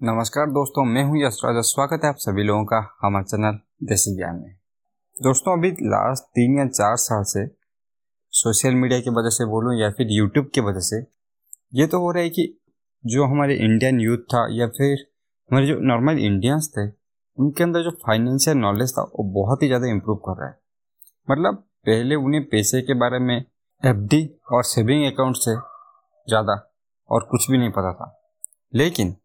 नमस्कार दोस्तों, मैं हूँ यशराज स्वागत है आप सभी लोगों का हमारे चैनल देसी ज्ञान में। दोस्तों, अभी लास्ट तीन या चार साल से सोशल मीडिया की वजह से बोलूँ या फिर यूट्यूब की वजह से, ये तो हो रहा है कि जो हमारे इंडियन यूथ था या फिर हमारे जो नॉर्मल इंडियंस थे, उनके अंदर जो फाइनेंशियल नॉलेज था, वो बहुत ही ज़्यादा इम्प्रूव कर रहा है। मतलब पहले उन्हें पैसे के बारे में एफडी और सेविंग अकाउंट से ज़्यादा और कुछ भी नहीं पता था। लेकिन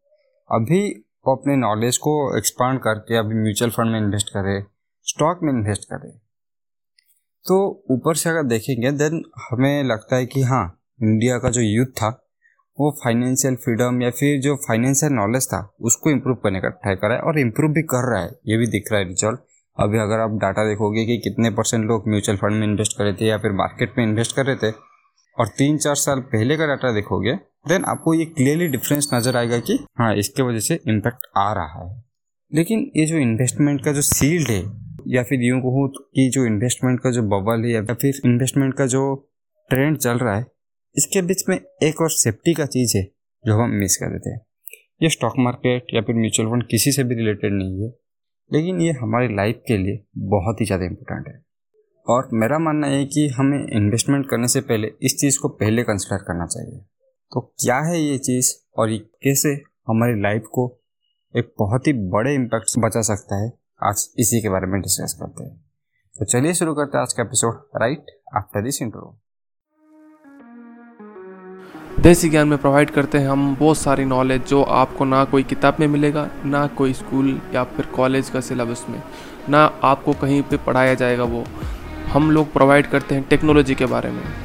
अभी वो अपने नॉलेज को एक्सपांड करके अभी म्यूचुअल फंड में इन्वेस्ट करे स्टॉक में इन्वेस्ट करे। तो ऊपर से अगर देखेंगे देन हमें लगता है कि हाँ इंडिया का जो यूथ था, वो फाइनेंशियल फ्रीडम या फिर जो फाइनेंशियल नॉलेज था, उसको इम्प्रूव करने का ट्राई कर रहा है और इम्प्रूव भी कर रहा है, ये भी दिख रहा है रिज़ल्ट अभी अगर आप डाटा देखोगे कि कितने परसेंट लोग म्यूचुअल फंड में इन्वेस्ट कर रहे थे या फिर मार्केट में इन्वेस्ट कर रहे थे, और तीन चार साल पहले का डाटा देखोगे देन आपको ये क्लियरली डिफरेंस नज़र आएगा कि हाँ इसके वजह से इम्पैक्ट आ रहा है। लेकिन ये जो इन्वेस्टमेंट का जो सील्ड है, या फिर यूँ कहूँ कि जो इन्वेस्टमेंट का जो बबल है, या फिर इन्वेस्टमेंट का जो ट्रेंड चल रहा है, इसके बीच में एक और सेफ्टी का चीज़ है, जो हम मिस कर देते हैं। ये स्टॉक मार्केट या फिर म्यूचुअल फंड किसी से भी रिलेटेड नहीं है, लेकिन ये हमारी लाइफ के लिए बहुत ही ज़्यादा इम्पोर्टेंट है। और मेरा मानना है कि हमें इन्वेस्टमेंट करने से पहले इस चीज़ को पहले कंसिडर करना चाहिए। तो क्या है ये चीज़? और ये कैसे हमारी लाइफ को एक बहुत ही बड़े इम्पैक्ट बचा सकता है? आज इसी के बारे में डिस्कस करते हैं। तो चलिए शुरू करते हैं आज का episode right after this intro Desi Gyan में प्रोवाइड करते हैं हम बहुत सारी नॉलेज जो आपको ना कोई किताब में मिलेगा, ना कोई स्कूल या फिर कॉलेज का सिलेबस में, ना आपको कहीं पे पढ़ाया जाएगा वो। हम लोग प्रोवाइड करते हैं टेक्नोलॉजी के बारे में।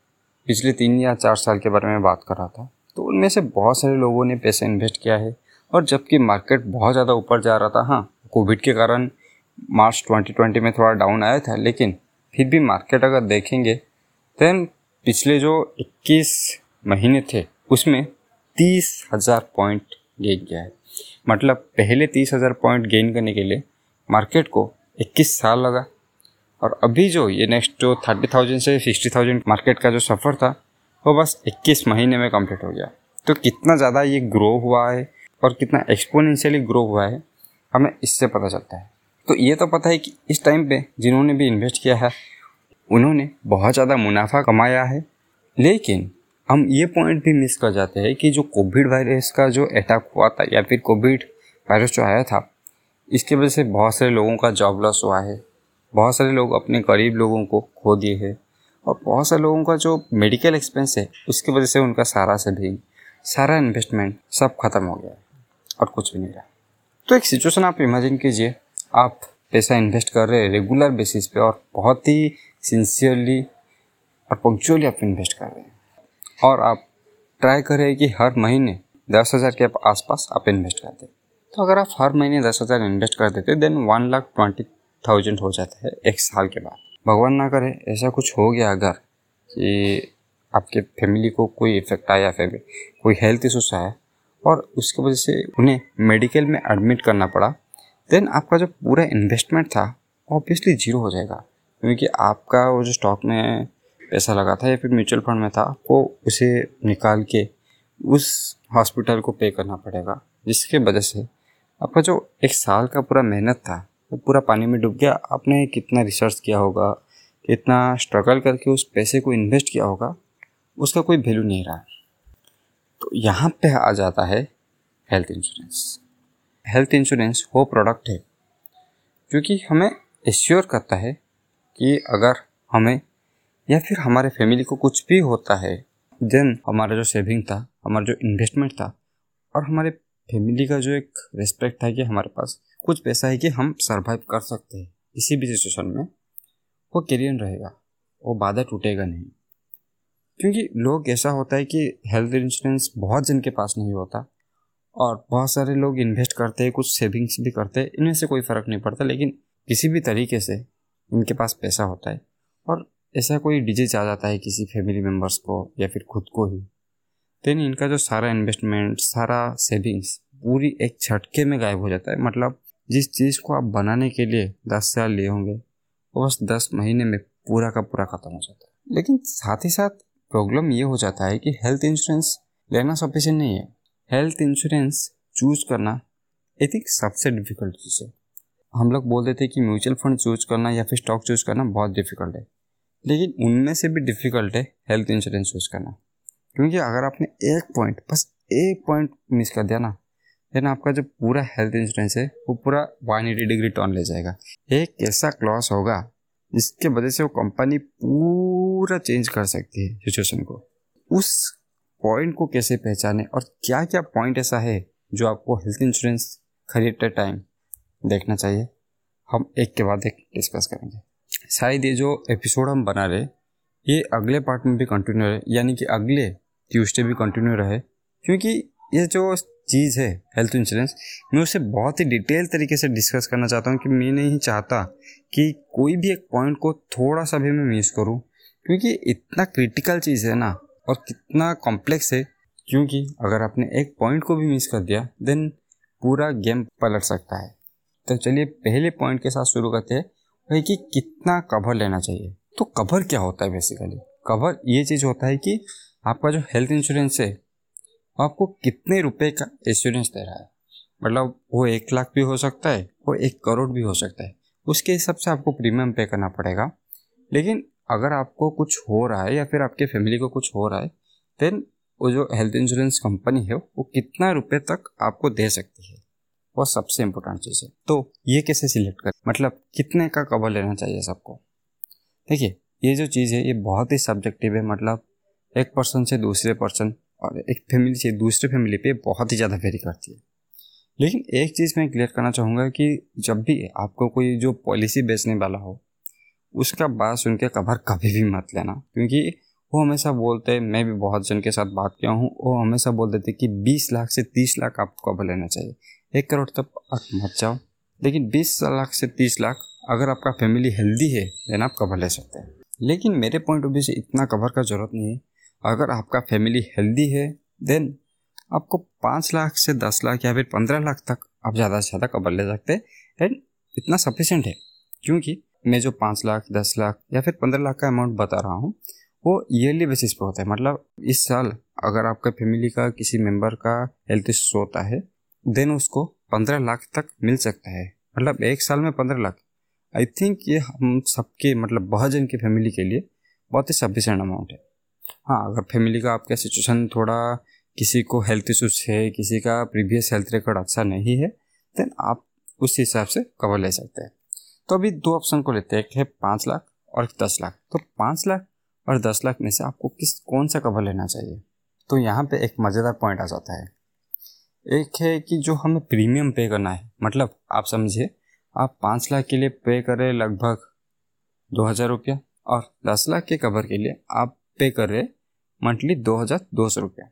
पिछले तीन या चार साल के बारे में बात कर रहा था तो उनमें से बहुत सारे लोगों ने पैसे इन्वेस्ट किया है। और जबकि मार्केट बहुत ज़्यादा ऊपर जा रहा था हाँ कोविड के कारण मार्च 2020 में थोड़ा डाउन आया था, लेकिन फिर भी मार्केट अगर देखेंगे देन पिछले जो 21 महीने थे, उसमें तीस हज़ार पॉइंट गेन किया है। मतलब पहले तीस हज़ार पॉइंट गेन करने के लिए मार्केट को 21 साल लगा। और अभी जो ये नेक्स्ट जो थर्टी थाउज़ेंड से सिक्सटी थाउज़ेंड मार्केट का जो सफ़र था, वो बस इक्कीस महीने में कंप्लीट हो गया। तो कितना ज़्यादा ये ग्रो हुआ है और कितना एक्सपोनेंशियली ग्रो हुआ है, हमें इससे पता चलता है। तो ये तो पता है कि इस टाइम पे जिन्होंने भी इन्वेस्ट किया है, उन्होंने बहुत ज़्यादा मुनाफा कमाया है। लेकिन हम ये पॉइंट भी मिस कर जाते हैं कि जो कोविड वायरस का जो अटैक हुआ था या फिर कोविड वायरस जो आया था, इसकी वजह से बहुत सारे लोगों का जॉब लॉस हुआ है। बहुत सारे लोग अपने गरीब लोगों को खो दिए हैं और बहुत सारे लोगों का जो मेडिकल एक्सपेंस है, उसकी वजह से उनका सारा सेविंग सारा इन्वेस्टमेंट सब खत्म हो गया है और कुछ भी नहीं रहा। तो एक सिचुएशन आप इमेजिन कीजिए, आप पैसा इन्वेस्ट कर रहे हैं रेगुलर बेसिस पे और बहुत ही सिंसियरली और पंक्चुअली आप इन्वेस्ट कर रहे हैं। और आप ट्राई कर रहे हैं कि हर महीने दस हज़ार के आसपास आप इन्वेस्ट करते तो अगर आप हर महीने दस हज़ार इन्वेस्ट कर देते then one lakh twenty thousand हो जाता है एक साल के बाद। भगवान ना करे, ऐसा कुछ हो गया अगर कि आपके फैमिली को कोई इफ़ेक्ट आया फिर कोई हेल्थ इशूस आया और उसकी वजह से उन्हें मेडिकल में एडमिट करना पड़ा देन आपका जो पूरा इन्वेस्टमेंट था ऑब्वियसली ज़ीरो हो जाएगा। क्योंकि आपका वो जो स्टॉक में पैसा लगा था या फिर म्यूचुअल फंड में था वो उसे निकाल के उस हॉस्पिटल को पे करना पड़ेगा, जिसके वजह से आपका जो एक साल का पूरा मेहनत था वो पूरा पानी में डूब गया। आपने कितना रिसर्च किया होगा, कितना स्ट्रगल करके उस पैसे को इन्वेस्ट किया होगा, उसका कोई वैल्यू नहीं रहा। तो यहाँ पे आ जाता है हेल्थ इंश्योरेंस हेल्थ इंश्योरेंस वो प्रोडक्ट है क्योंकि हमें एश्योर करता है कि अगर हमें या फिर हमारे फैमिली को कुछ भी होता है देन हमारा जो सेविंग था, हमारा जो इन्वेस्टमेंट था, और हमारे फैमिली का जो एक रिस्पेक्ट था कि हमारे पास कुछ पैसा है कि हम सर्वाइव कर सकते हैं। किसी भी सिचुएशन में वो कैरियर रहेगा, वो बाधा टूटेगा नहीं। क्योंकि लोग ऐसा होता है कि हेल्थ इंश्योरेंस बहुत जन के पास नहीं होता और बहुत सारे लोग इन्वेस्ट करते हैं, कुछ सेविंग्स भी करते हैं, इनमें से कोई फ़र्क नहीं पड़ता, लेकिन किसी भी तरीके से इनके पास पैसा होता है और ऐसा कोई डिज़ीज़ आ जाता है किसी फैमिली मेंबर्स को या फिर खुद को ही। देन इनका जो सारा इन्वेस्टमेंट सारा सेविंग्स पूरी एक झटके में गायब हो जाता है। मतलब जिस चीज़ को आप बनाने के लिए दस साल लिए होंगे, वो बस दस महीने में पूरा का पूरा ख़त्म हो जाता है। लेकिन साथ ही साथ प्रॉब्लम ये हो जाता है कि हेल्थ इंश्योरेंस लेना सफिशियंट नहीं है। हेल्थ इंश्योरेंस चूज़ करना आई थिंक सबसे डिफ़िकल्ट चीज़ है। हम लोग बोल देते हैं कि म्यूचुअल फंड चूज़ करना या फिर स्टॉक चूज़ करना बहुत डिफ़िकल्ट है। लेकिन उनमें से भी डिफ़िकल्ट है हेल्थ इंश्योरेंस चूज़ करना। क्योंकि अगर आपने एक पॉइंट बस एक पॉइंट मिस कर दिया ना देन आपका जो पूरा हेल्थ इंश्योरेंस है, वो पूरा वन एटी डिग्री टर्न ले जाएगा। एक ऐसा क्लॉस होगा, जिसके वजह से वो कंपनी पूरा चेंज कर सकती है सिचुएशन को। उस पॉइंट को कैसे पहचाने और क्या क्या पॉइंट ऐसा है, जो आपको हेल्थ इंश्योरेंस खरीदते टाइम देखना चाहिए, हम एक के बाद एक डिस्कस करेंगे। शायद ये जो एपिसोड हम बना रहे, ये अगले पार्ट में भी कंटिन्यू रहे, यानी कि अगले ट्यूसडे भी कंटिन्यू रहे, क्योंकि ये जो चीज़ है हेल्थ इंश्योरेंस मैं उसे बहुत ही डिटेल तरीके से डिस्कस करना चाहता हूँ कि मैं नहीं चाहता कि कोई भी एक पॉइंट को थोड़ा सा भी मैं मिस करूँ, क्योंकि इतना क्रिटिकल चीज़ है ना और कितना कॉम्प्लेक्स है, क्योंकि अगर आपने एक पॉइंट को भी मिस कर दिया देन पूरा गेम पलट सकता है। तो चलिए पहले पॉइंट के साथ शुरू करते हैं है कि कितना कवर लेना चाहिए। तो कवर क्या होता है बेसिकली कवर ये चीज़ होता है कि आपका जो हेल्थ इंश्योरेंस है आपको कितने रुपए का इंश्योरेंस दे रहा है? मतलब वो एक लाख भी हो सकता है, वो एक करोड़ भी हो सकता है। उसके हिसाब से आपको प्रीमियम पे करना पड़ेगा। लेकिन अगर आपको कुछ हो रहा है या फिर आपके फैमिली को कुछ हो रहा है देन वो जो हेल्थ इंश्योरेंस कंपनी है, वो कितना रुपए तक आपको दे सकती है? वो सबसे इम्पोर्टेंट चीज़ है। तो ये कैसे सिलेक्ट कर? मतलब कितने का कवर लेना चाहिए सबको? देखिए, ये जो चीज़ है, ये बहुत ही सब्जेक्टिव है। मतलब एक पर्सन से दूसरे पर्सन और एक फैमिली से दूसरे फैमिली पे बहुत ही ज़्यादा वेरी करती है। लेकिन एक चीज़ मैं क्लियर करना चाहूँगा कि जब भी आपको कोई जो पॉलिसी बेचने वाला हो, उसका बात सुन के कवर कभी भी मत लेना। क्योंकि वो हमेशा बोलते हैं मैं भी बहुत जन के साथ बात किया हूँ। वो हमेशा बोल देते कि 20 लाख से 30 लाख आपको कवर लेना चाहिए। एक करोड़ तक आप मत जाओ। लेकिन बीस लाख से तीस लाख अगर आपका फैमिली हेल्दी है देन आप कवर ले सकते हैं। लेकिन मेरे पॉइंट ऑफ़ व्यू से इतना कवर का ज़रूरत नहीं है। अगर आपका फैमिली हेल्दी है देन आपको पाँच लाख से दस लाख या फिर पंद्रह लाख तक आप ज़्यादा से ज़्यादा कवर ले सकते हैं। एंड इतना सफिशेंट है, क्योंकि मैं जो पाँच लाख, दस लाख या फिर पंद्रह लाख का अमाउंट बता रहा हूँ, वो ईयरली बेसिस पे होता है। मतलब इस साल अगर आपका फैमिली का, किसी मेंबर का हेल्थ इशू होता है देन उसको पंद्रह लाख तक मिल सकता है। मतलब एक साल में पंद्रह लाख। आई थिंक ये हम सबके मतलब बहुत जन की फैमिली के लिए बहुत ही सफिशेंट अमाउंट है। हाँ अगर फैमिली का आपका सिचुएशन थोड़ा किसी को हेल्थ इशूज है, किसी का प्रीवियस हेल्थ रिकॉर्ड अच्छा नहीं है देन आप उस हिसाब से कवर ले सकते हैं। तो अभी दो ऑप्शन को लेते हैं, एक है पाँच लाख और एक दस लाख। तो पाँच लाख और दस लाख में से आपको किस, कौन सा कवर लेना चाहिए? तो यहाँ पे एक मज़ेदार पॉइंट आ जाता है। एक है कि जो हमें प्रीमियम पे करना है मतलब आप समझिए, आप पाँच लाख के लिए पे करें लगभग दो हज़ार रुपया और दस लाख के कवर के लिए आप पे कर रहे मंथली दो हज़ार दो सौ रुपया।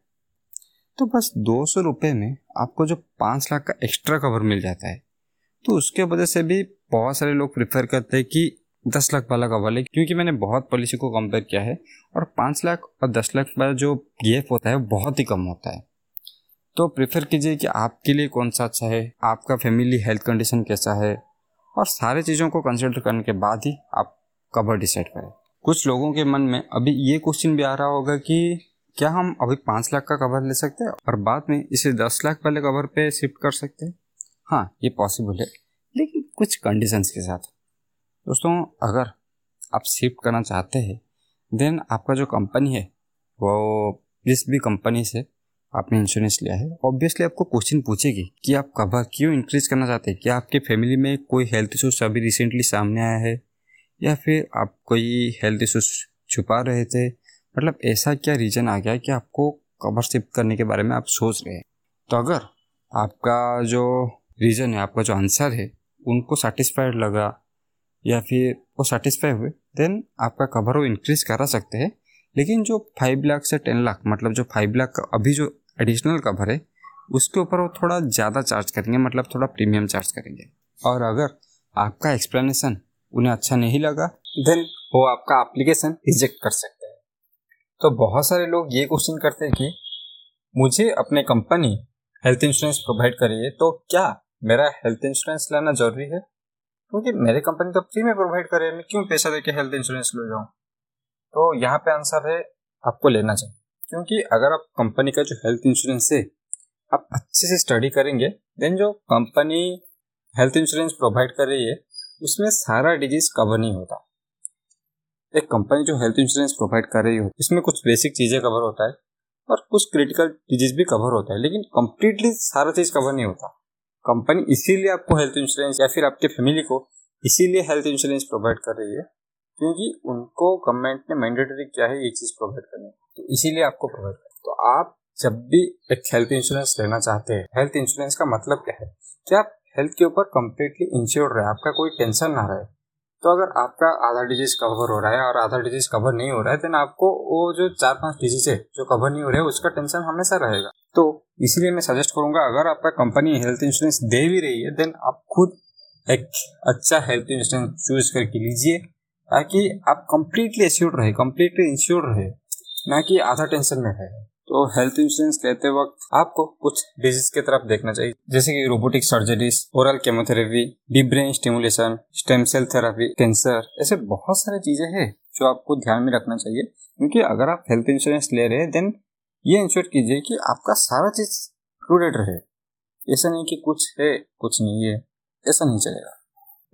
तो बस दो सौ रुपये में आपको जो पाँच लाख का एक्स्ट्रा कवर मिल जाता है तो उसके वजह से भी बहुत सारे लोग प्रेफर करते हैं कि दस लाख वाला कवर ले, क्योंकि मैंने बहुत पॉलिसी को कंपेयर किया है और पाँच लाख और दस लाख वाला जो गैप होता है बहुत ही कम होता है। तो प्रेफर कीजिए कि आपके लिए कौन सा अच्छा है, आपका फैमिली हेल्थ कंडीशन कैसा है और सारे चीज़ों को कंसिडर करने के बाद ही आप कवर डिसाइड करें। कुछ लोगों के मन में अभी ये क्वेश्चन भी आ रहा होगा कि क्या हम अभी पाँच लाख का कवर ले सकते हैं और बाद में इसे दस लाख वाले कवर पे शिफ्ट कर सकते हैं? हाँ ये पॉसिबल है। लेकिन कुछ कंडीशंस के साथ। दोस्तों, अगर आप शिफ्ट करना चाहते हैं देन आपका जो कंपनी है, वो जिस भी कंपनी से आपने इंश्योरेंस लिया है ऑब्वियसली आपको क्वेश्चन पूछेगी कि आप कवर क्यों इंक्रीज करना चाहते हैं? क्या आपके फैमिली में कोई हेल्थ इशूज अभी रिसेंटली सामने आया है? या फिर आप कोई हेल्थ इशूज छुपा रहे थे? मतलब ऐसा क्या रीज़न आ गया कि आपको कवर शिफ्ट करने के बारे में आप सोच रहे हैं? तो अगर आपका जो रीज़न है, आपका जो आंसर है, उनको सेटिस्फाइड लगा या फिर वो सेटिस्फाई हुए देन आपका कवर वो इंक्रीज करा सकते हैं। लेकिन जो फाइव लाख से टेन लाख मतलब जो फाइव लाख का अभी जो एडिशनल कवर है, उसके ऊपर वो थोड़ा ज़्यादा चार्ज करेंगे मतलब थोड़ा प्रीमियम चार्ज करेंगे। और अगर आपका एक्सप्लेनेशन उन्हें अच्छा नहीं लगा देन वो आपका एप्लीकेशन रिजेक्ट कर सकते हैं। तो बहुत सारे लोग ये क्वेश्चन करते हैं कि, मुझे अपने कंपनी हेल्थ इंश्योरेंस प्रोवाइड करिए तो क्या मेरा हेल्थ इंश्योरेंस लेना ज़रूरी है? क्योंकि मेरी कंपनी तो फ्री में प्रोवाइड करे मैं क्यों पैसा देके हेल्थ इंश्योरेंस ले जाऊँ? तो यहाँ पे आंसर है, आपको लेना चाहिए। क्योंकि अगर आप कंपनी का जो हेल्थ इंश्योरेंस है, आप अच्छे से स्टडी करेंगे देन जो कंपनी हेल्थ इंश्योरेंस प्रोवाइड कर रही है उसमें सारा डिज़ीज़ कवर नहीं होता। एक कंपनी जो हेल्थ इंश्योरेंस प्रोवाइड कर रही हो, इसमें कुछ बेसिक चीज़ें कवर होता है और कुछ क्रिटिकल डिज़ीज़ भी कवर होता है, लेकिन कंप्लीटली सारा चीज़ कवर नहीं होता। कंपनी इसीलिए आपको हेल्थ इंश्योरेंस या फिर आपके फैमिली को इसीलिए हेल्थ इंश्योरेंस प्रोवाइड कर रही है, क्योंकि उनको गवर्नमेंट ने मैंडेटरी क्या है, ये चीज़ प्रोवाइड करनी तो इसीलिए आपको प्रोवाइड कर तो आप जब भी एक हेल्थ इंश्योरेंस लेना चाहते हैं हेल्थ इंश्योरेंस का मतलब क्या है? कि आप हेल्थ के ऊपर कम्प्लीटली इंश्योर्ड रहे, आपका कोई टेंशन ना रहे। तो अगर आपका आधा डिज़ीज़ कवर हो रहा है और आधा डिज़ीज़ कवर नहीं हो रहा है देन आपको वो जो चार पाँच डिज़ीज़ है, जो कवर नहीं हो रहे, उसका टेंशन हमेशा रहेगा। तो इसीलिए मैं सजेस्ट करूँगा, अगर आपका कंपनी हेल्थ इंश्योरेंस दे भी रही है देन आप खुद एक अच्छा हेल्थ इंश्योरेंस चूज़ करके लीजिए, ताकि आप कंप्लीटली एश्योर्ड रहे कंप्लीटली इंश्योर्ड रहे, ना कि आधा टेंशन में रहे। तो हेल्थ इंश्योरेंस लेते वक्त आपको कुछ डिज़ीज़ की तरफ़ देखना चाहिए। जैसे कि robotic surgeries oral chemotherapy deep brain stimulation stem cell therapy cancer ऐसे बहुत सारी चीज़ें हैं जो आपको ध्यान में रखना चाहिए। क्योंकि अगर आप हेल्थ इंश्योरेंस ले रहे हैं देन ये इंश्योर कीजिए कि आपका सारा चीज़ इंक्लूडेड रहे। ऐसा नहीं कि कुछ है, कुछ नहीं है। ऐसा नहीं चलेगा।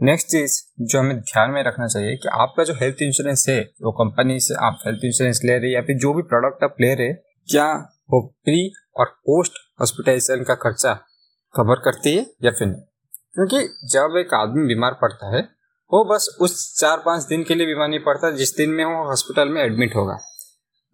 नेक्स्ट चीज़ जो हमें ध्यान में रखना चाहिए कि आपका जो हेल्थ इंश्योरेंस है, वो कंपनी से आप हेल्थ इंश्योरेंस ले रहे हैं या फिर जो भी प्रोडक्ट आप ले रहे क्या वो प्री और पोस्ट हॉस्पिटलाइजेशन का खर्चा कवर करती है या फिर नहीं? क्योंकि जब एक आदमी बीमार पड़ता है, वो बस उस चार पाँच दिन के लिए बीमार नहीं पड़ता, जिस दिन में वो हॉस्पिटल में एडमिट होगा।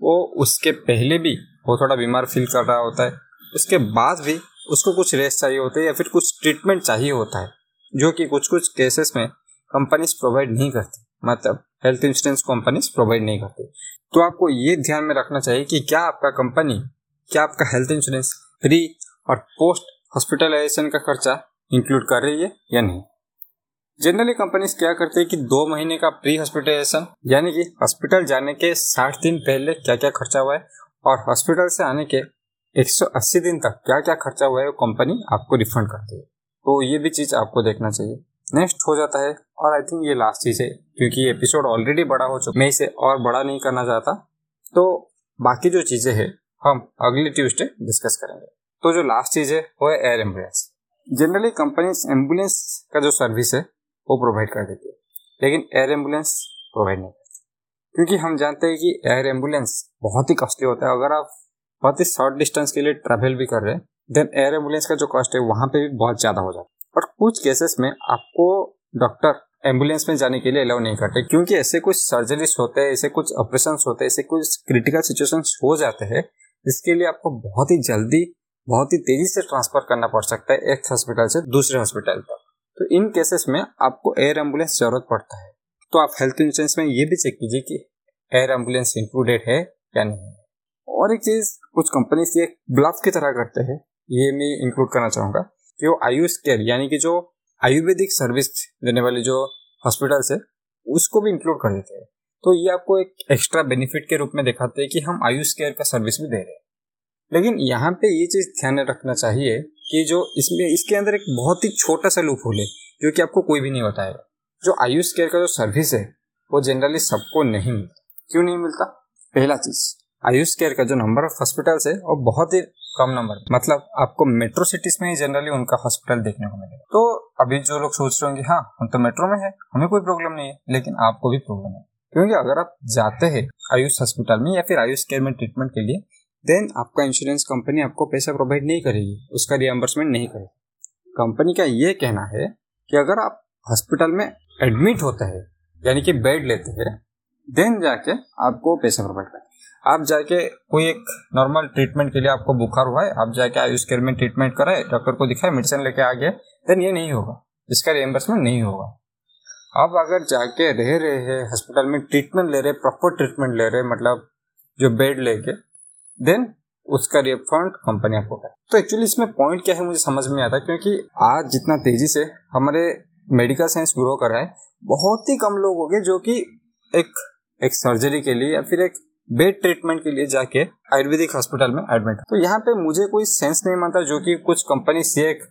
वो उसके पहले भी वो थोड़ा बीमार फील कर रहा होता है। उसके बाद भी उसको कुछ रेस्ट चाहिए होता है या फिर कुछ ट्रीटमेंट चाहिए होता है, जो कि कुछ कुछ केसेस में कंपनीज़ प्रोवाइड नहीं करती। मतलब हेल्थ इंश्योरेंस कंपनीज़ प्रोवाइड नहीं करती। तो आपको ये ध्यान में रखना चाहिए कि क्या आपका कंपनी क्या आपका हेल्थ इंश्योरेंस फ्री और पोस्ट हॉस्पिटलाइजेशन का खर्चा इंक्लूड कर रही है या नहीं? जनरली कंपनीज़ क्या करती है कि दो महीने का प्री हॉस्पिटलाइजेशन यानी कि हॉस्पिटल जाने के साठ दिन पहले क्या क्या खर्चा हुआ है और हॉस्पिटल से आने के 180 दिन तक क्या क्या खर्चा हुआ है वो कंपनी आपको रिफंड करती है। तो ये भी चीज़ आपको देखना चाहिए। नेक्स्ट हो जाता है और आई थिंक ये लास्ट चीज़ है, क्योंकि एपिसोड ऑलरेडी बड़ा हो चुका मैं इसे और बड़ा नहीं करना चाहता। तो बाकी जो चीज़ें हैं, हम अगले ट्यूसडे डिस्कस करेंगे। तो जो लास्ट चीज़ है, वो है air ambulance generally company ambulance का जो सर्विस है, वो प्रोवाइड कर देती है। लेकिन एयर एंबुलेंस प्रोवाइड नहीं करती। क्योंकि हम जानते हैं कि एयर एंबुलेंस बहुत ही कॉस्टली होता है। अगर आप बहुत ही शॉर्ट डिस्टेंस के लिए ट्रेवल भी कर रहे हैं देन एयर एंबुलेंस का जो कॉस्ट है, वहाँ पे भी बहुत ज़्यादा हो जाता है। और कुछ केसेस में आपको डॉक्टर एंबुलेंस में जाने के लिए अलाउ नहीं करते, क्योंकि ऐसे कुछ सर्जरीज होते हैं, ऐसे कुछ ऑपरेशन होते हैं, ऐसे कुछ क्रिटिकल सिचुएशन हो जाते हैं, जिसके लिए आपको बहुत ही जल्दी, बहुत ही तेज़ी से ट्रांसफ़र करना पड़ सकता है एक हॉस्पिटल से दूसरे हॉस्पिटल तक। तो इन केसेस में आपको एयर एंबुलेंस ज़रूरत पड़ता है। तो आप हेल्थ इंश्योरेंस में ये भी चेक कीजिए कि एयर एंबुलेंस इंक्लूडेड है या नहीं और एक चीज़, कुछ कंपनी ये ग्लव की तरह करते हैं, ये मैं इंक्लूड करना चाहूँगा कि वो आयुष केयर यानी कि जो आयुर्वेदिक सर्विस देने वाले जो हॉस्पिटल्स है, उसको भी इंक्लूड कर देते हैं। तो ये आपको एक एक्स्ट्रा बेनिफिट के रूप में दिखाते हैं कि हम आयुष केयर का सर्विस भी दे रहे हैं। लेकिन यहाँ पे ये चीज़ ध्यान रखना चाहिए कि जो इसमें, इसके अंदर एक बहुत ही छोटा सा लूप है जो कि आपको कोई भी नहीं बताएगा। जो आयुष केयर का जो सर्विस है, वो जनरली सबको नहीं मिलता। क्यों नहीं मिलता? पहला चीज़, आयुष केयर का जो नंबर ऑफ़ हॉस्पिटल्स है, वो बहुत ही कम नंबर मतलब आपको मेट्रो सिटीज़ में ही जनरली उनका हॉस्पिटल देखने को मिलेगा। तो अभी जो लोग सोच रहे होंगे हाँ हम तो मेट्रो में है, हमें कोई प्रॉब्लम नहीं है, लेकिन आपको भी प्रॉब्लम है। क्योंकि अगर आप जाते हैं आयुष हॉस्पिटल में या फिर आयुष केयर में ट्रीटमेंट के लिए देन आपका इंश्योरेंस कंपनी आपको पैसा प्रोवाइड नहीं करेगी, उसका रियम्बर्समेंट नहीं करेगी। कंपनी का ये कहना है कि अगर आप हॉस्पिटल में एडमिट होते हैं, यानी कि बेड लेते हैं देन जाके आपको पैसा प्रोवाइड करें आप जाके कोई एक नॉर्मल ट्रीटमेंट के लिए आपको बुखार हुआ है, आप जाके आयुष केयर में ट्रीटमेंट कराए डॉक्टर को दिखाए मेडिसिन लेके आ गए देन ये नहीं होगा, इसका रियम्बर्समेंट नहीं होगा। आप अगर जाके रह रहे हैं हॉस्पिटल में ट्रीटमेंट ले रहे प्रॉपर ट्रीटमेंट ले रहे मतलब जो बेड लेके देन उसका रिफंड कंपनी आपको करे तो एक्चुअली इसमें पॉइंट क्या है मुझे समझ में आता, क्योंकि आज जितना तेज़ी से हमारे मेडिकल साइंस ग्रो कर रहा है, बहुत ही कम लोग हो गए जो कि एक एक सर्जरी के लिए या फिर एक बेड ट्रीटमेंट के लिए जाके आयुर्वेदिक हॉस्पिटल में एडमिट तो यहाँ पे मुझे कोई सेंस नहीं मानता जो कि कुछ कंपनी से एक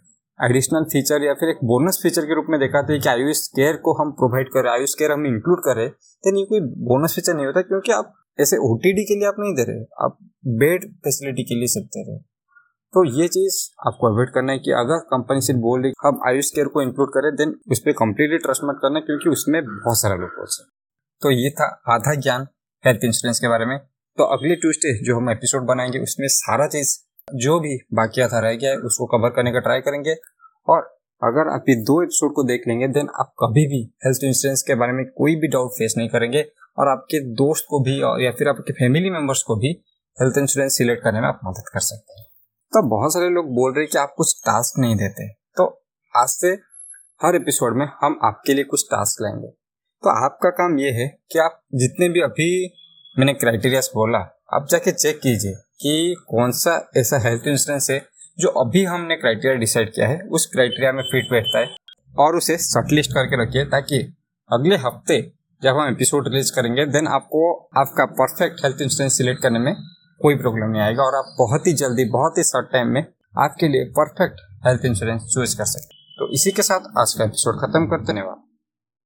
एडिशनल फीचर या फिर एक बोनस फीचर के रूप में दिखाते हैं कि आयुष केयर को हम प्रोवाइड करें आयुष केयर हम इंक्लूड करें देन ये कोई बोनस फीचर नहीं होता क्योंकि आप ऐसे ओटीडी के लिए आप नहीं दे रहे, आप बेड फैसिलिटी के लिए सब दे रहे तो ये चीज़ आपको अवॉइड करना है कि अगर कंपनी से बोल रही हम आयुष केयर को इंक्लूड करें देन उस पर कंप्लीटली ट्रस्ट मत करना क्योंकि उसमें बहुत सारा लोग पहुँचे तो ये था आधा ज्ञान। हेल्थ इंश्योरेंस के बारे में। तो अगले ट्यूसडे जो हम एपिसोड बनाएँगे, उसमें सारा चीज़, जो भी बाकी था रह गया है, उसको कवर करने का ट्राई करेंगे। और अगर आप ये दो एपिसोड को देख लेंगे देन आप कभी भी हेल्थ इंश्योरेंस के बारे में कोई भी डाउट फेस नहीं करेंगे। और आपके दोस्त को भी और या फिर आपके फैमिली मेंबर्स को भी हेल्थ इंश्योरेंस सिलेक्ट करने में आप मदद कर सकते हैं। तो बहुत सारे लोग बोल रहे हैं कि आप कुछ टास्क नहीं देते। तो आज से हर एपिसोड में हम आपके लिए कुछ टास्क लाएँगे। तो आपका काम ये है कि आप जितने भी अभी मैंने क्राइटेरिया बोला, आप जाके चेक कीजिए कि कौन सा ऐसा हेल्थ इंश्योरेंस है जो अभी हमने क्राइटेरिया डिसाइड किया है, उस क्राइटेरिया में फिट बैठता है और उसे शॉर्टलिस्ट करके रखिए ताकि अगले हफ़्ते जब हम एपिसोड रिलीज़ करेंगे देन आपको आपका परफेक्ट हेल्थ इंश्योरेंस सिलेक्ट करने में कोई प्रॉब्लम नहीं आएगा और आप बहुत ही जल्दी, बहुत ही शॉर्ट टाइम में आपके लिए परफेक्ट हेल्थ इंश्योरेंस चूज़ कर सकते तो इसी के साथ आज का एपिसोड खत्म करते धन्यवाद।